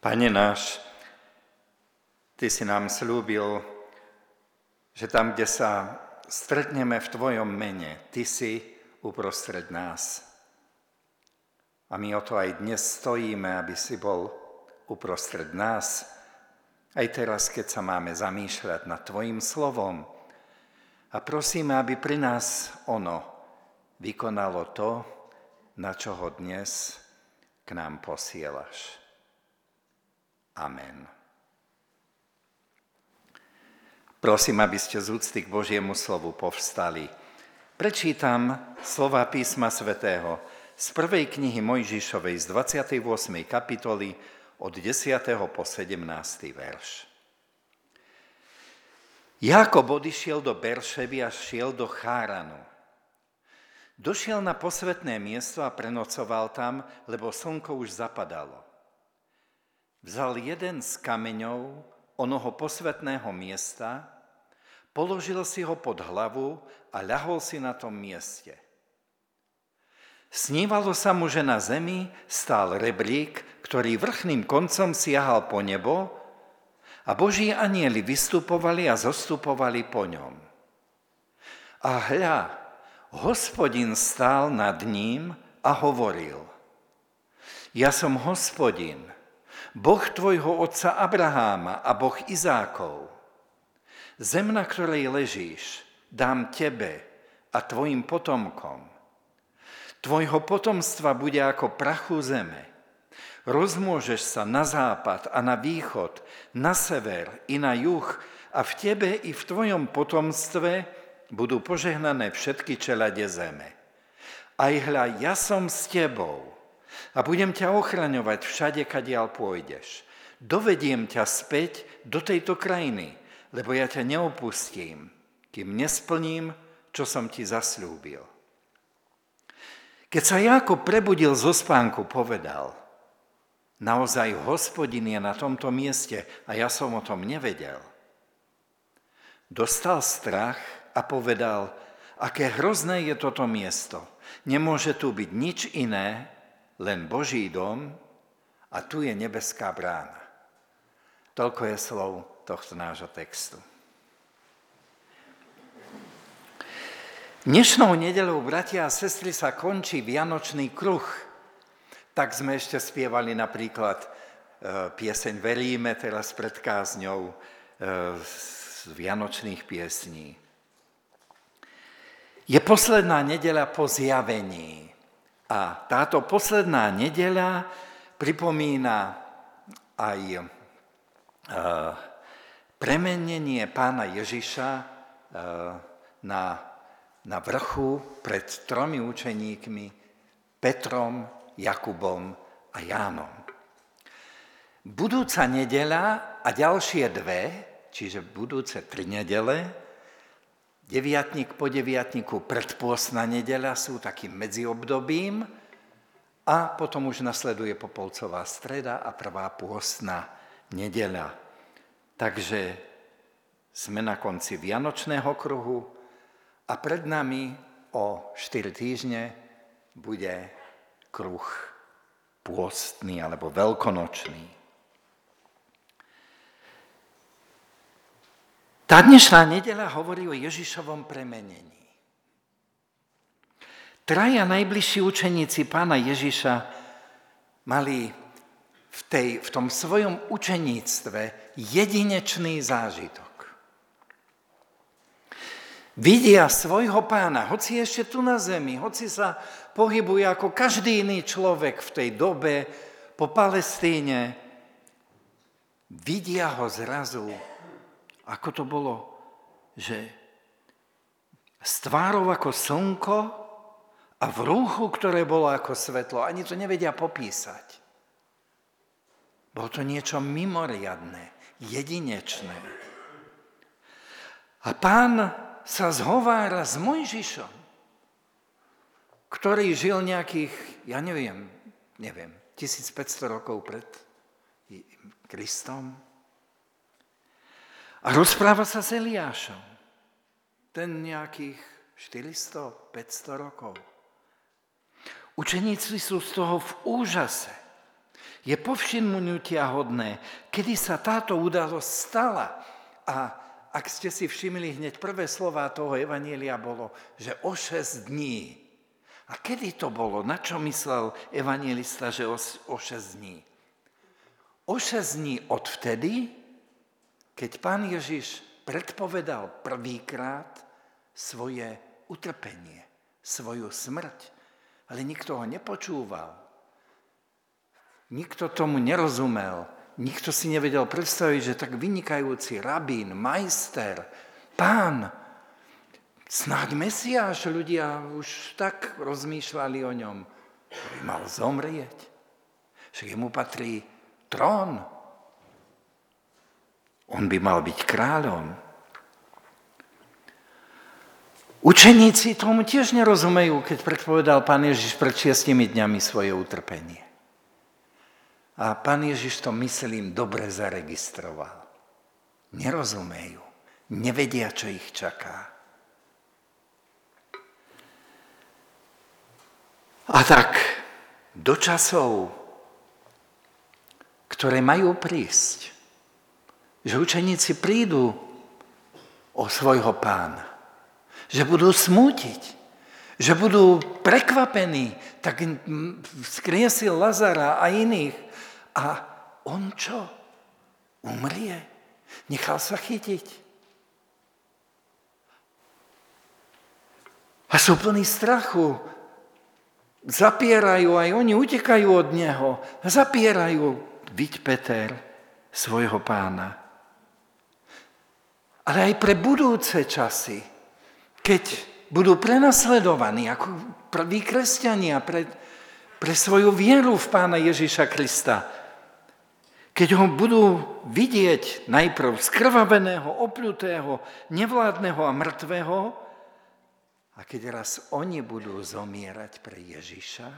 Pane náš, Ty si nám slúbil, že tam, kde sa stretneme v Tvojom mene, Ty si uprostred nás. A my o to aj dnes stojíme, aby si bol uprostred nás, aj teraz, keď sa máme zamýšľať nad Tvojim slovom. A prosíme, aby pri nás ono vykonalo to, na čo ho dnes k nám posielaš. Amen. Prosím, aby ste z úcty k Božiemu slovu povstali. Prečítam slova písma svätého z prvej knihy Mojžišovej z 28. kapitoly od 10. po 17. verš. Jakob odišiel do Berševy a šiel do Cháranu. Došiel na posvetné miesto a prenocoval tam, lebo slnko už zapadalo. Vzal jeden z kameňov onoho posvetného miesta, položil si ho pod hlavu a ľahol si na tom mieste. Snívalo sa mu, že na zemi stál rebrík, ktorý vrchným koncom siahal po nebo a boží anieli vystupovali a zostupovali po ňom. A hľa, hospodin stál nad ním a hovoril, ja som hospodin, Boh tvojho otca Abraháma a Boh Izákov. Zem, na ktorej ležíš, dám tebe a tvojim potomkom. Tvojho potomstva bude ako prachu zeme. Rozmôžeš sa na západ a na východ, na sever i na juh a v tebe i v tvojom potomstve budú požehnané všetky čelade zeme. Aj hľa, ja som s tebou a budem ťa ochraňovať všade, kadiaľ pôjdeš. Dovediem ťa späť do tejto krajiny, lebo ja ťa neopustím, kým nesplním, čo som ti zasľúbil. Keď sa Jákob prebudil zo spánku, povedal, naozaj hospodin je na tomto mieste a ja som o tom nevedel. Dostal strach a povedal, aké hrozné je toto miesto. Nemôže tu byť nič iné, len Boží dom a tu je nebeská brána. Toľko je slov tohto nášho textu. Dnešnou nedelou, bratia a sestry, sa končí Vianočný kruh. Tak sme ešte spievali napríklad e, pieseň Veríme teraz pred kázňou e, z Vianočných piesní. Je posledná nedela po zjavení. A táto posledná nedeľa pripomína aj e, premenenie pána Ježiša e, na, na vrchu pred tromi učeníkmi Petrom, Jakubom a Jánom. Budúca nedeľa a ďalšie dve, čiže budúce tri nedele, Deviatník po deviatníku predpôstna nedeľa sú takým medziobdobím a potom už nasleduje Popolcová streda a prvá pôstna nedeľa. Takže sme na konci Vianočného kruhu a pred nami o 4 týždne bude kruh pôstny alebo veľkonočný. Tá dnešná nedela hovorí o Ježišovom premenení. Traja najbližší učeníci pána Ježiša mali v, tej, v tom svojom učeníctve jedinečný zážitok. Vidia svojho pána, hoci ešte tu na zemi, hoci sa pohybuje ako každý iný človek v tej dobe po Palestíne, vidia ho zrazu ako to bolo, že s tvárou ako slnko a v rúchu, ktoré bolo ako svetlo. Ani to nevedia popísať. Bolo to niečo mimoriadné, jedinečné. A pán sa zhovára s Mojžišom, ktorý žil nejakých, ja neviem, neviem, 1500 rokov pred Kristom. A rozpráva sa s Eliášom. Ten nejakých 400-500 rokov. Učeníci sú z toho v úžase. Je povšimnutia hodné, kedy sa táto udalosť stala. A ak ste si všimli, hneď prvé slova toho Evanielia bolo, že o 6 dní. A kedy to bolo? Na čo myslel evangelista, že o 6 dní? O 6 dní od vtedy, keď pán Ježiš predpovedal prvýkrát svoje utrpenie, svoju smrť. Ale nikto ho nepočúval. Nikto tomu nerozumel. Nikto si nevedel predstaviť, že tak vynikajúci rabín, majster, pán, snáď Mesiáš, ľudia už tak rozmýšľali o ňom, by mal zomrieť. Však jemu patrí trón. On by mal byť kráľom. Učeníci tomu tiež nerozumejú, keď predpovedal pán Ježiš pred šiestimi dňami svoje utrpenie. A pán Ježiš to, myslím, dobre zaregistroval. Nerozumejú. Nevedia, čo ich čaká. A tak do časov, ktoré majú prísť, že učeníci prídu o svojho pána, že budú smútiť, že budú prekvapení, tak skriesil Lazara a iných a on čo? Umrie? Nechal sa chytiť? A sú plní strachu. Zapierajú, aj oni utekajú od neho. Zapierajú, byť Peter, svojho pána. Ale aj pre budúce časy, keď budú prenasledovaní ako prví kresťania pre, pre svoju vieru v pána Ježíša Krista, keď ho budú vidieť najprv skrvaveného, opľutého, nevládneho a mŕtvého, a keď raz oni budú zomierať pre Ježiša,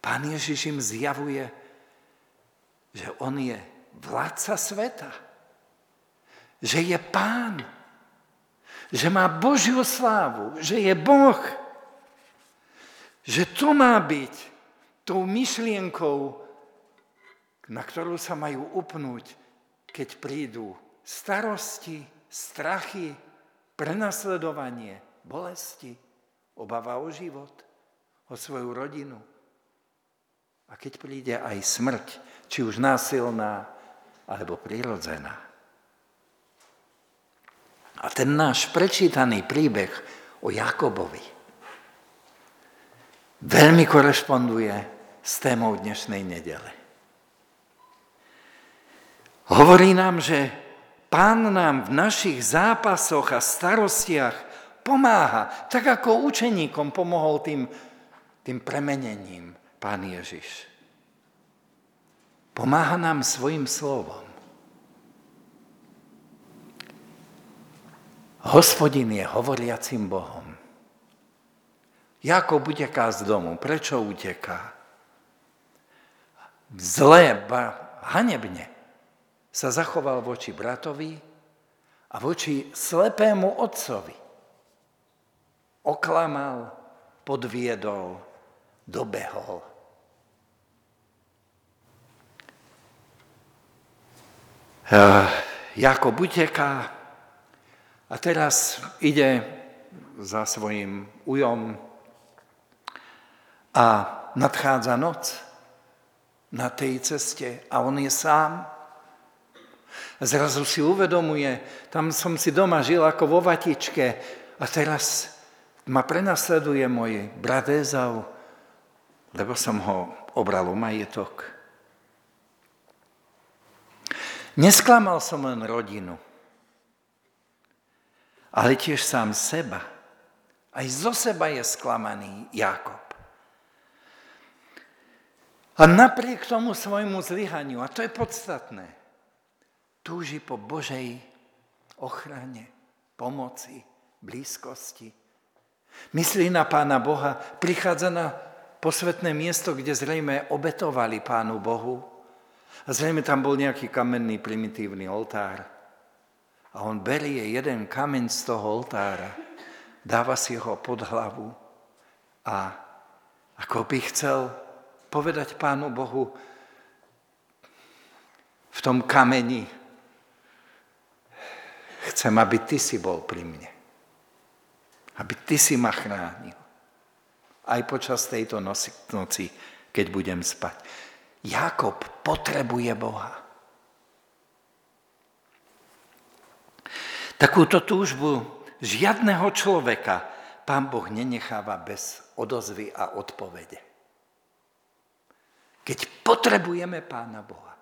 pán Ježiš im zjavuje, že on je vládca sveta, že je pán, že má Božiu slávu, že je Boh, že to má byť tou myšlienkou, na ktorú sa majú upnúť, keď prídu starosti, strachy, prenasledovanie, bolesti, obava o život, o svoju rodinu. A keď príde aj smrť, či už násilná, alebo prirodzená. A ten náš prečítaný príbeh o Jakobovi veľmi korešponduje s témou dnešnej nedele. Hovorí nám, že pán nám v našich zápasoch a starostiach pomáha, tak ako učeníkom pomohol tým, tým premenením pán Ježiš. Pomáha nám svojim slovom. Hospodin je hovoriacim Bohom. Jakob uteká z domu. Prečo uteká? Zlé, ba, hanebne sa zachoval voči bratovi a voči slepému otcovi. Oklamal, podviedol, dobehol. Eh, Jakob uteká a teraz ide za svojim ujom a nadchádza noc na tej ceste a on je sám zrazu si uvedomuje, tam som si doma žil ako vo vatičke a teraz ma prenasleduje môj brat Ezau, lebo som ho obral o majetok. Nesklamal som len rodinu, ale tiež sám seba. Aj zo seba je sklamaný Jakob. A napriek tomu svojmu zlyhaniu, a to je podstatné, túži po Božej ochrane, pomoci, blízkosti. Myslí na Pána Boha, prichádza na posvetné miesto, kde zrejme obetovali Pánu Bohu. A zrejme tam bol nejaký kamenný primitívny oltár. A on berie jeden kameň z toho oltára, dáva si ho pod hlavu a ako by chcel povedať Pánu Bohu v tom kameni, chcem, aby Ty si bol pri mne. Aby Ty si ma chránil. Aj počas tejto noci, keď budem spať. Jakob potrebuje Boha. Takúto túžbu žiadneho človeka pán Boh nenecháva bez odozvy a odpovede. Keď potrebujeme pána Boha.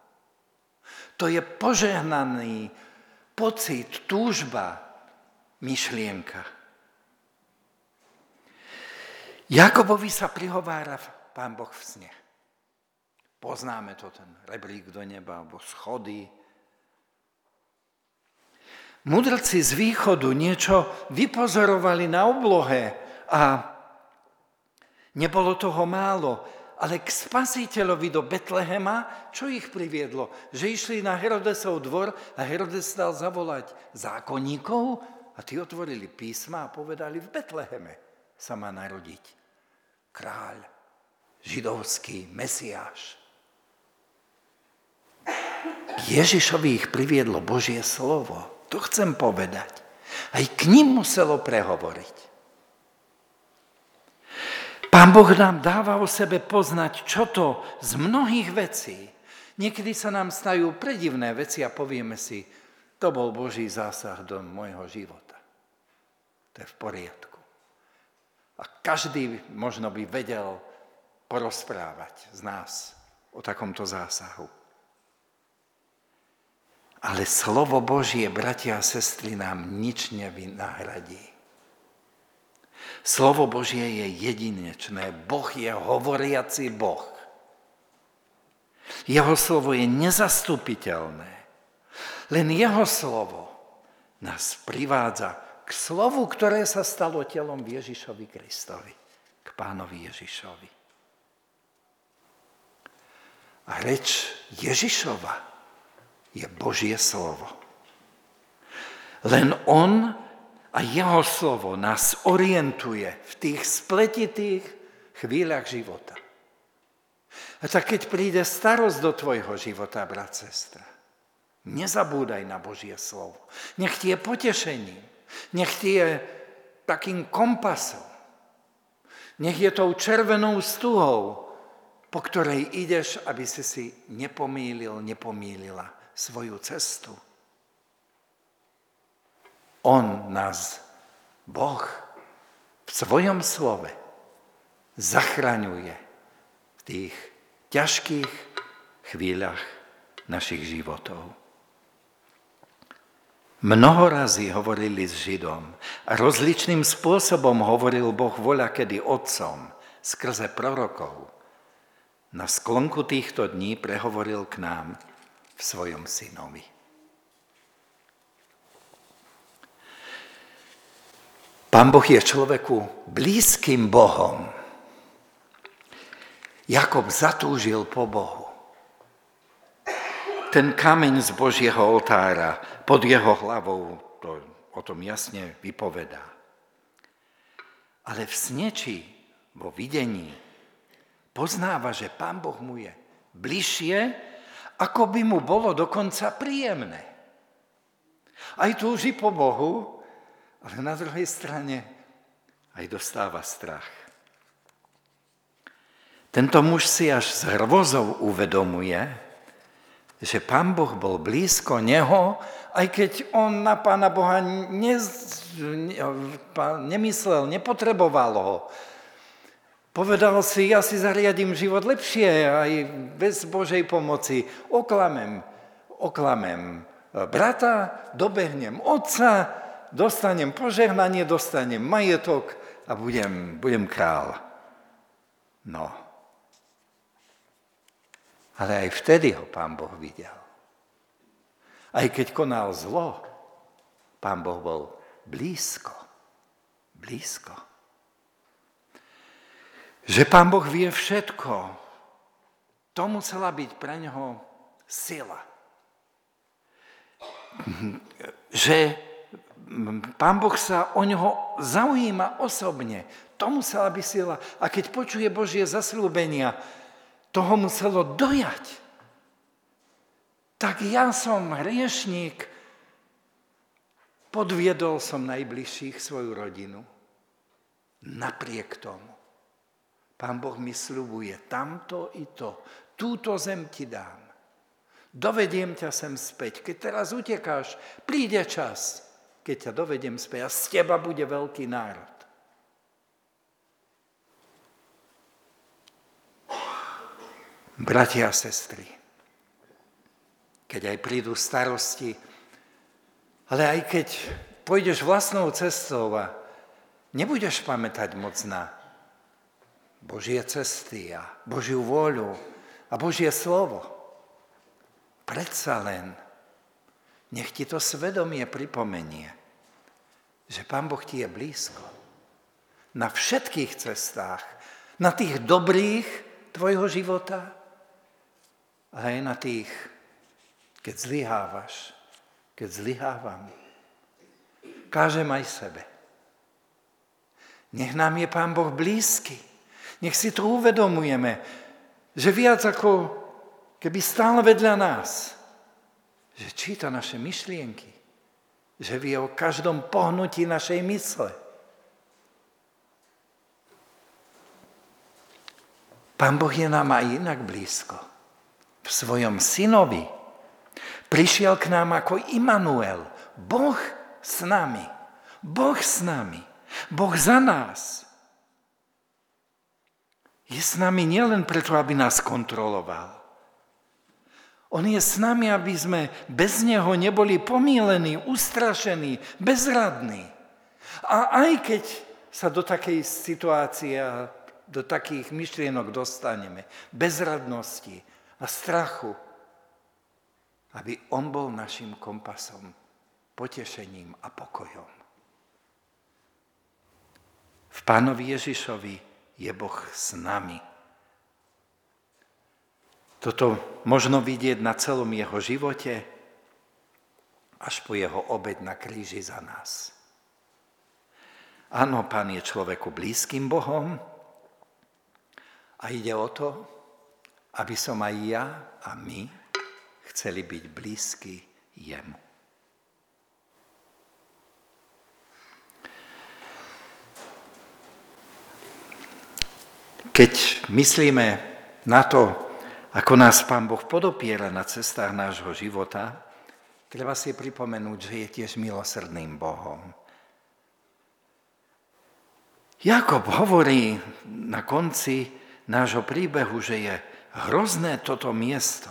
To je požehnaný pocit, túžba, myšlienka. Jakobovi sa prihovára pán Boh v sne. Poznáme to, ten rebrík do neba, alebo schody, Mudrci z východu niečo vypozorovali na oblohe a nebolo toho málo, ale k spasiteľovi do Betlehema, čo ich priviedlo? Že išli na Herodesov dvor a Herodes dal zavolať zákonníkov a tí otvorili písma a povedali, v Betleheme sa má narodiť kráľ, židovský mesiáš. Ježišovi ich priviedlo Božie slovo. To chcem povedať. Aj k ním muselo prehovoriť. Pán Boh nám dáva o sebe poznať, čo to z mnohých vecí. Niekedy sa nám stajú predivné veci a povieme si, to bol Boží zásah do môjho života. To je v poriadku. A každý možno by vedel porozprávať z nás o takomto zásahu. Ale slovo Božie, bratia a sestry, nám nič nevynahradí. Slovo Božie je jedinečné. Boh je hovoriaci Boh. Jeho slovo je nezastupiteľné. Len jeho slovo nás privádza k slovu, ktoré sa stalo telom Ježišovi Kristovi, k pánovi Ježišovi. A reč Ježišova je Božie slovo. Len On a Jeho slovo nás orientuje v tých spletitých chvíľach života. A tak keď príde starosť do tvojho života, brat, sestra, nezabúdaj na Božie slovo. Nech ti je potešením, nech ti je takým kompasom, nech je tou červenou stuhou, po ktorej ideš, aby si si nepomýlil, nepomýlila svoju cestu. On nás, Boh, v svojom slove zachraňuje v tých ťažkých chvíľach našich životov. Mnoho razy hovorili s Židom a rozličným spôsobom hovoril Boh voľa kedy otcom skrze prorokov. Na sklonku týchto dní prehovoril k nám v svojom synovi. Pán Boh je človeku blízkym Bohom. Jakob zatúžil po Bohu. Ten kameň z Božieho oltára pod jeho hlavou to o tom jasne vypovedá. Ale v sneči, vo videní, poznáva, že Pán Boh mu je bližšie, ako by mu bolo dokonca príjemné. Aj túži po Bohu, ale na druhej strane aj dostáva strach. Tento muž si až s hrvozou uvedomuje, že pán Boh bol blízko neho, aj keď on na pána Boha ne, nemyslel, nepotreboval ho. Povedal si, ja si zariadím život lepšie aj bez Božej pomoci. Oklamem, oklamem brata, dobehnem otca, dostanem požehnanie, dostanem majetok a budem, budem král. No. Ale aj vtedy ho pán Boh videl. Aj keď konal zlo, pán Boh bol blízko. Blízko. Že pán Boh vie všetko, to musela byť pre neho sila. Že pán Boh sa o neho zaujíma osobne, to musela byť sila. A keď počuje Božie zaslúbenia, toho muselo dojať. Tak ja som hriešník, podviedol som najbližších svoju rodinu. Napriek tomu. Pán Boh mi slubuje tamto i to. Túto zem ti dám. Dovediem ťa sem späť. Keď teraz utekáš, príde čas, keď ťa dovedem späť a z teba bude veľký národ. Bratia a sestry, keď aj prídu starosti, ale aj keď pôjdeš vlastnou cestou a nebudeš pamätať moc na Božie cesty a Božiu vôľu a Božie slovo, predsa len nech ti to svedomie pripomenie, že Pán Boh ti je blízko. Na všetkých cestách, na tých dobrých tvojho života, ale aj na tých, keď zlyhávaš, keď zlyhávam. Kážem aj sebe. Nech nám je Pán Boh blízky. Nech si to uvedomujeme, že viac ako keby stále vedľa nás, že číta naše myšlienky, že vie o každom pohnutí našej mysle. Pán Boh je nám aj inak blízko v svojom synovi, prišiel k nám ako Immanuel, Boh s nami, Boh s nami, Boh za nás. Je s nami nielen preto, aby nás kontroloval. On je s nami, aby sme bez Neho neboli pomílení, ustrašení, bezradní. A aj keď sa do takej situácie a do takých myšlienok dostaneme, bezradnosti, a strachu, aby on bol našim kompasom, potešením a pokojom. V pánovi Ježišovi je Boh s nami. Toto možno vidieť na celom jeho živote, až po jeho obed na kríži za nás. Áno, pán je človeku blízkym Bohom a ide o to, aby som aj ja a my chceli byť blízky jemu. Keď myslíme na to, ako nás Pán Boh podopiera na cestách nášho života, treba si pripomenúť, že je tiež milosrdným Bohom. Jakob hovorí na konci nášho príbehu, že je hrozné toto miesto.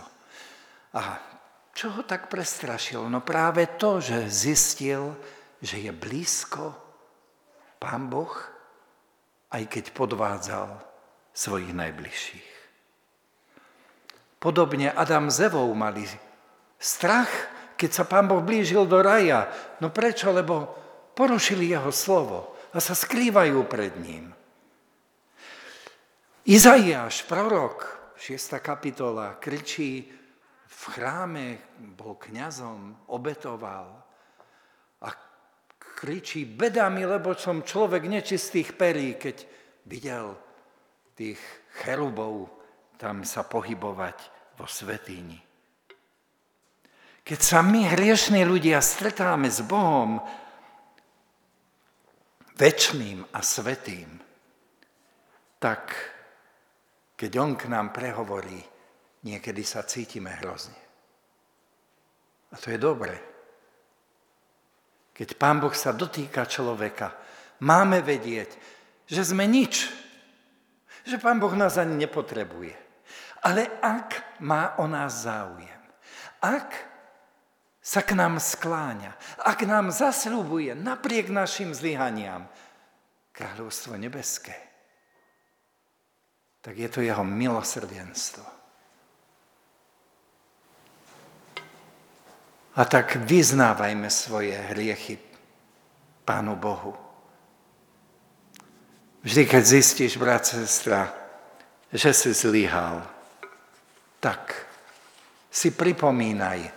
A čo ho tak prestrašilo? No práve to, že zistil, že je blízko Pán Boh, aj keď podvádzal svojich najbližších. Podobne Adam s Evou mali strach, keď sa Pán Boh blížil do raja. No prečo? Lebo porušili jeho slovo a sa skrývajú pred ním. Izaiáš, prorok, 6. kapitola, kričí, v chráme bol kňazom, obetoval a kričí, beda mi, lebo som človek nečistých perí, keď videl tých cherubov tam sa pohybovať vo svetýni. Keď sa my, hriešní ľudia, stretáme s Bohom, väčšným a svetým, tak keď on k nám prehovorí, niekedy sa cítime hrozne. A to je dobré. Keď Pán Boh sa dotýka človeka, máme vedieť, že sme nič. Že Pán Boh nás ani nepotrebuje. Ale ak má o nás záujem, ak sa k nám skláňa, ak nám zasľubuje napriek našim zlyhaniam kráľovstvo nebeské, tak je to jeho milosrdenstvo. A tak vyznávajme svoje hriechy Pánu Bohu. Vždy, keď zistíš, brat, sestra, že si zlyhal, tak si pripomínaj,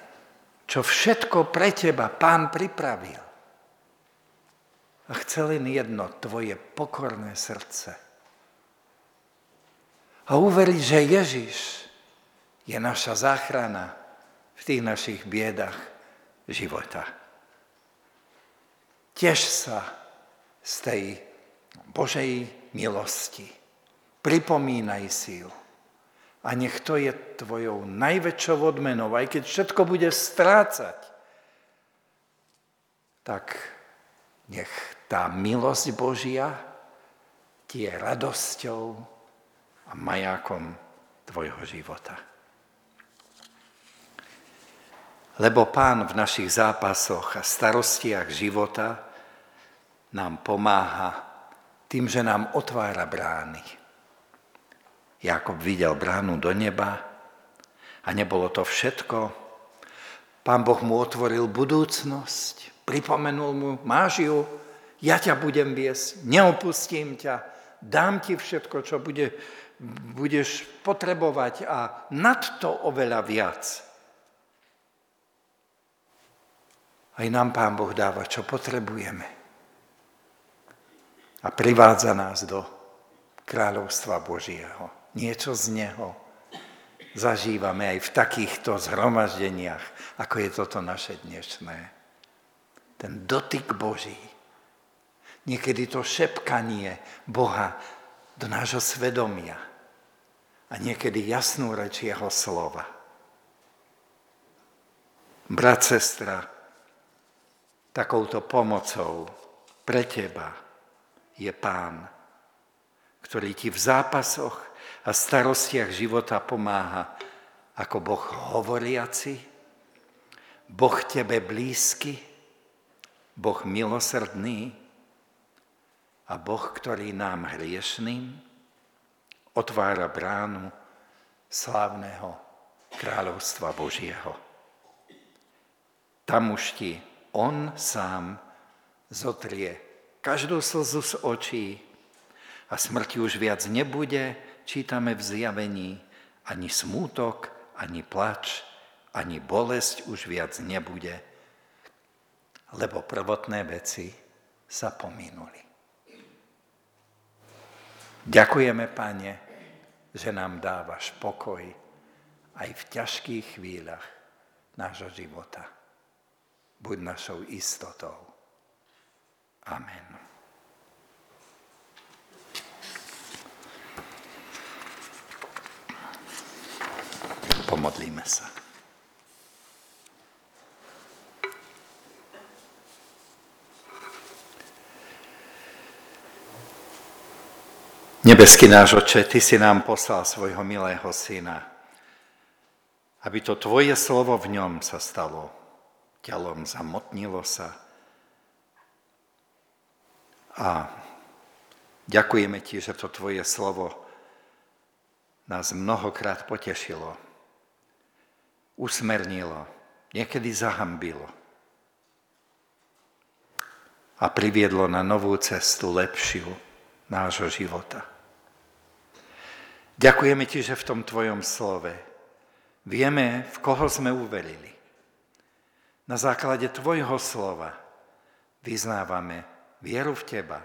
čo všetko pre teba Pán pripravil. A chce len jedno, tvoje pokorné srdce A uveriť, že Ježiš je naša záchrana v tých našich biedach života. Tiež sa z tej Božej milosti. Pripomínaj si ju. A nech to je tvojou najväčšou odmenou, aj keď všetko bude strácať, tak nech tá milosť Božia ti je radosťou a majákom tvojho života. Lebo Pán v našich zápasoch a starostiach života nám pomáha tým, že nám otvára brány Jakob videl bránu do neba a nebolo to všetko. Pán Boh mu otvoril budúcnosť, pripomenul mu, máš ju, ja ťa budem viesť, neopustím ťa, dám ti všetko, čo bude, budeš potrebovať a nad to oveľa viac. Aj nám Pán Boh dáva, čo potrebujeme. A privádza nás do kráľovstva Božieho niečo z Neho zažívame aj v takýchto zhromaždeniach, ako je toto naše dnešné. Ten dotyk Boží. Niekedy to šepkanie Boha do nášho svedomia a niekedy jasnú reč Jeho slova. Brat, sestra, takouto pomocou pre teba je Pán, ktorý ti v zápasoch a starostiach života pomáha ako Boh hovoriaci, Boh tebe blízky, Boh milosrdný a Boh, ktorý nám hriešným otvára bránu slávneho kráľovstva Božieho. Tam už ti On sám zotrie každú slzu z očí a smrti už viac nebude, čítame v zjavení, ani smútok, ani plač, ani bolesť už viac nebude, lebo prvotné veci sa pominuli. Ďakujeme, Pane, že nám dávaš pokoj aj v ťažkých chvíľach nášho života. Buď našou istotou. Amen. Pomodlíme sa. Nebeský náš oče, Ty si nám poslal svojho milého syna, aby to Tvoje slovo v ňom sa stalo telom, zamotnilo sa. A ďakujeme Ti, že to Tvoje slovo nás mnohokrát potešilo usmernilo, niekedy zahambilo a priviedlo na novú cestu lepšiu nášho života. Ďakujeme ti, že v tom tvojom slove vieme, v koho sme uverili. Na základe tvojho slova vyznávame vieru v teba,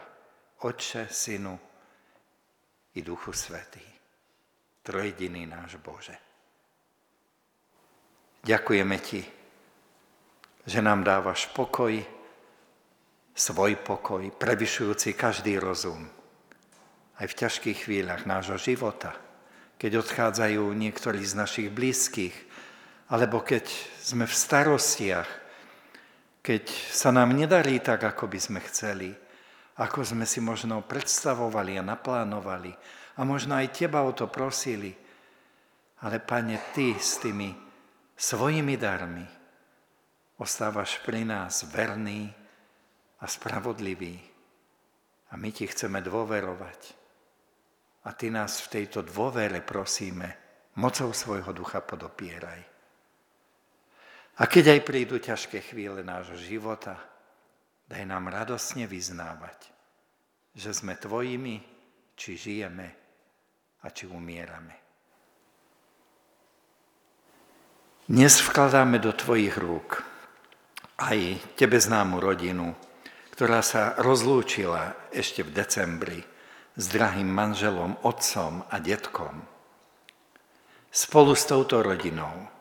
Otče, Synu i Duchu Svetý. Trojediný náš Bože. Ďakujeme Ti, že nám dávaš pokoj, svoj pokoj, prevyšujúci každý rozum. Aj v ťažkých chvíľach nášho života, keď odchádzajú niektorí z našich blízkych, alebo keď sme v starostiach, keď sa nám nedarí tak, ako by sme chceli, ako sme si možno predstavovali a naplánovali a možno aj Teba o to prosili. Ale Pane, Ty s tými svojimi darmi ostávaš pri nás verný a spravodlivý. A my ti chceme dôverovať. A ty nás v tejto dôvere prosíme, mocou svojho ducha podopieraj. A keď aj prídu ťažké chvíle nášho života, daj nám radosne vyznávať, že sme tvojimi, či žijeme a či umierame. Dnes vkladáme do tvojich rúk aj tebe známu rodinu, ktorá sa rozlúčila ešte v decembri s drahým manželom, otcom a detkom. Spolu s touto rodinou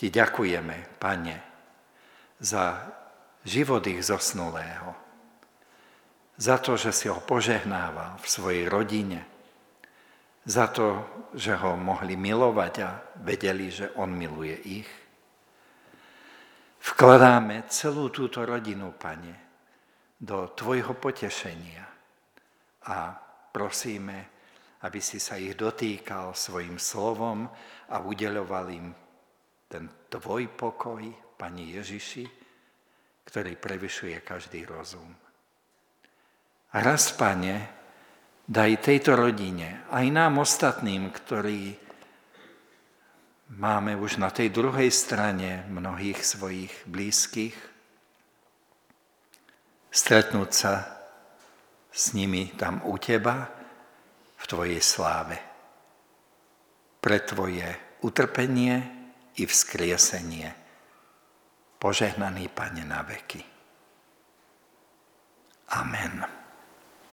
ti ďakujeme, Pane, za život ich zosnulého, za to, že si ho požehnával v svojej rodine, za to, že ho mohli milovať a vedeli, že on miluje ich. Vkladáme celú túto rodinu, Pane, do Tvojho potešenia a prosíme, aby si sa ich dotýkal svojim slovom a udeľoval im ten Tvoj pokoj, Pani Ježiši, ktorý prevyšuje každý rozum. A raz, Pane, daj tejto rodine, aj nám ostatným, ktorí Máme už na tej druhej strane mnohých svojich blízkych. Stretnúť sa s nimi tam u teba v tvojej sláve. Pre tvoje utrpenie i vzkriesenie. Požehnaný Pane na veky. Amen.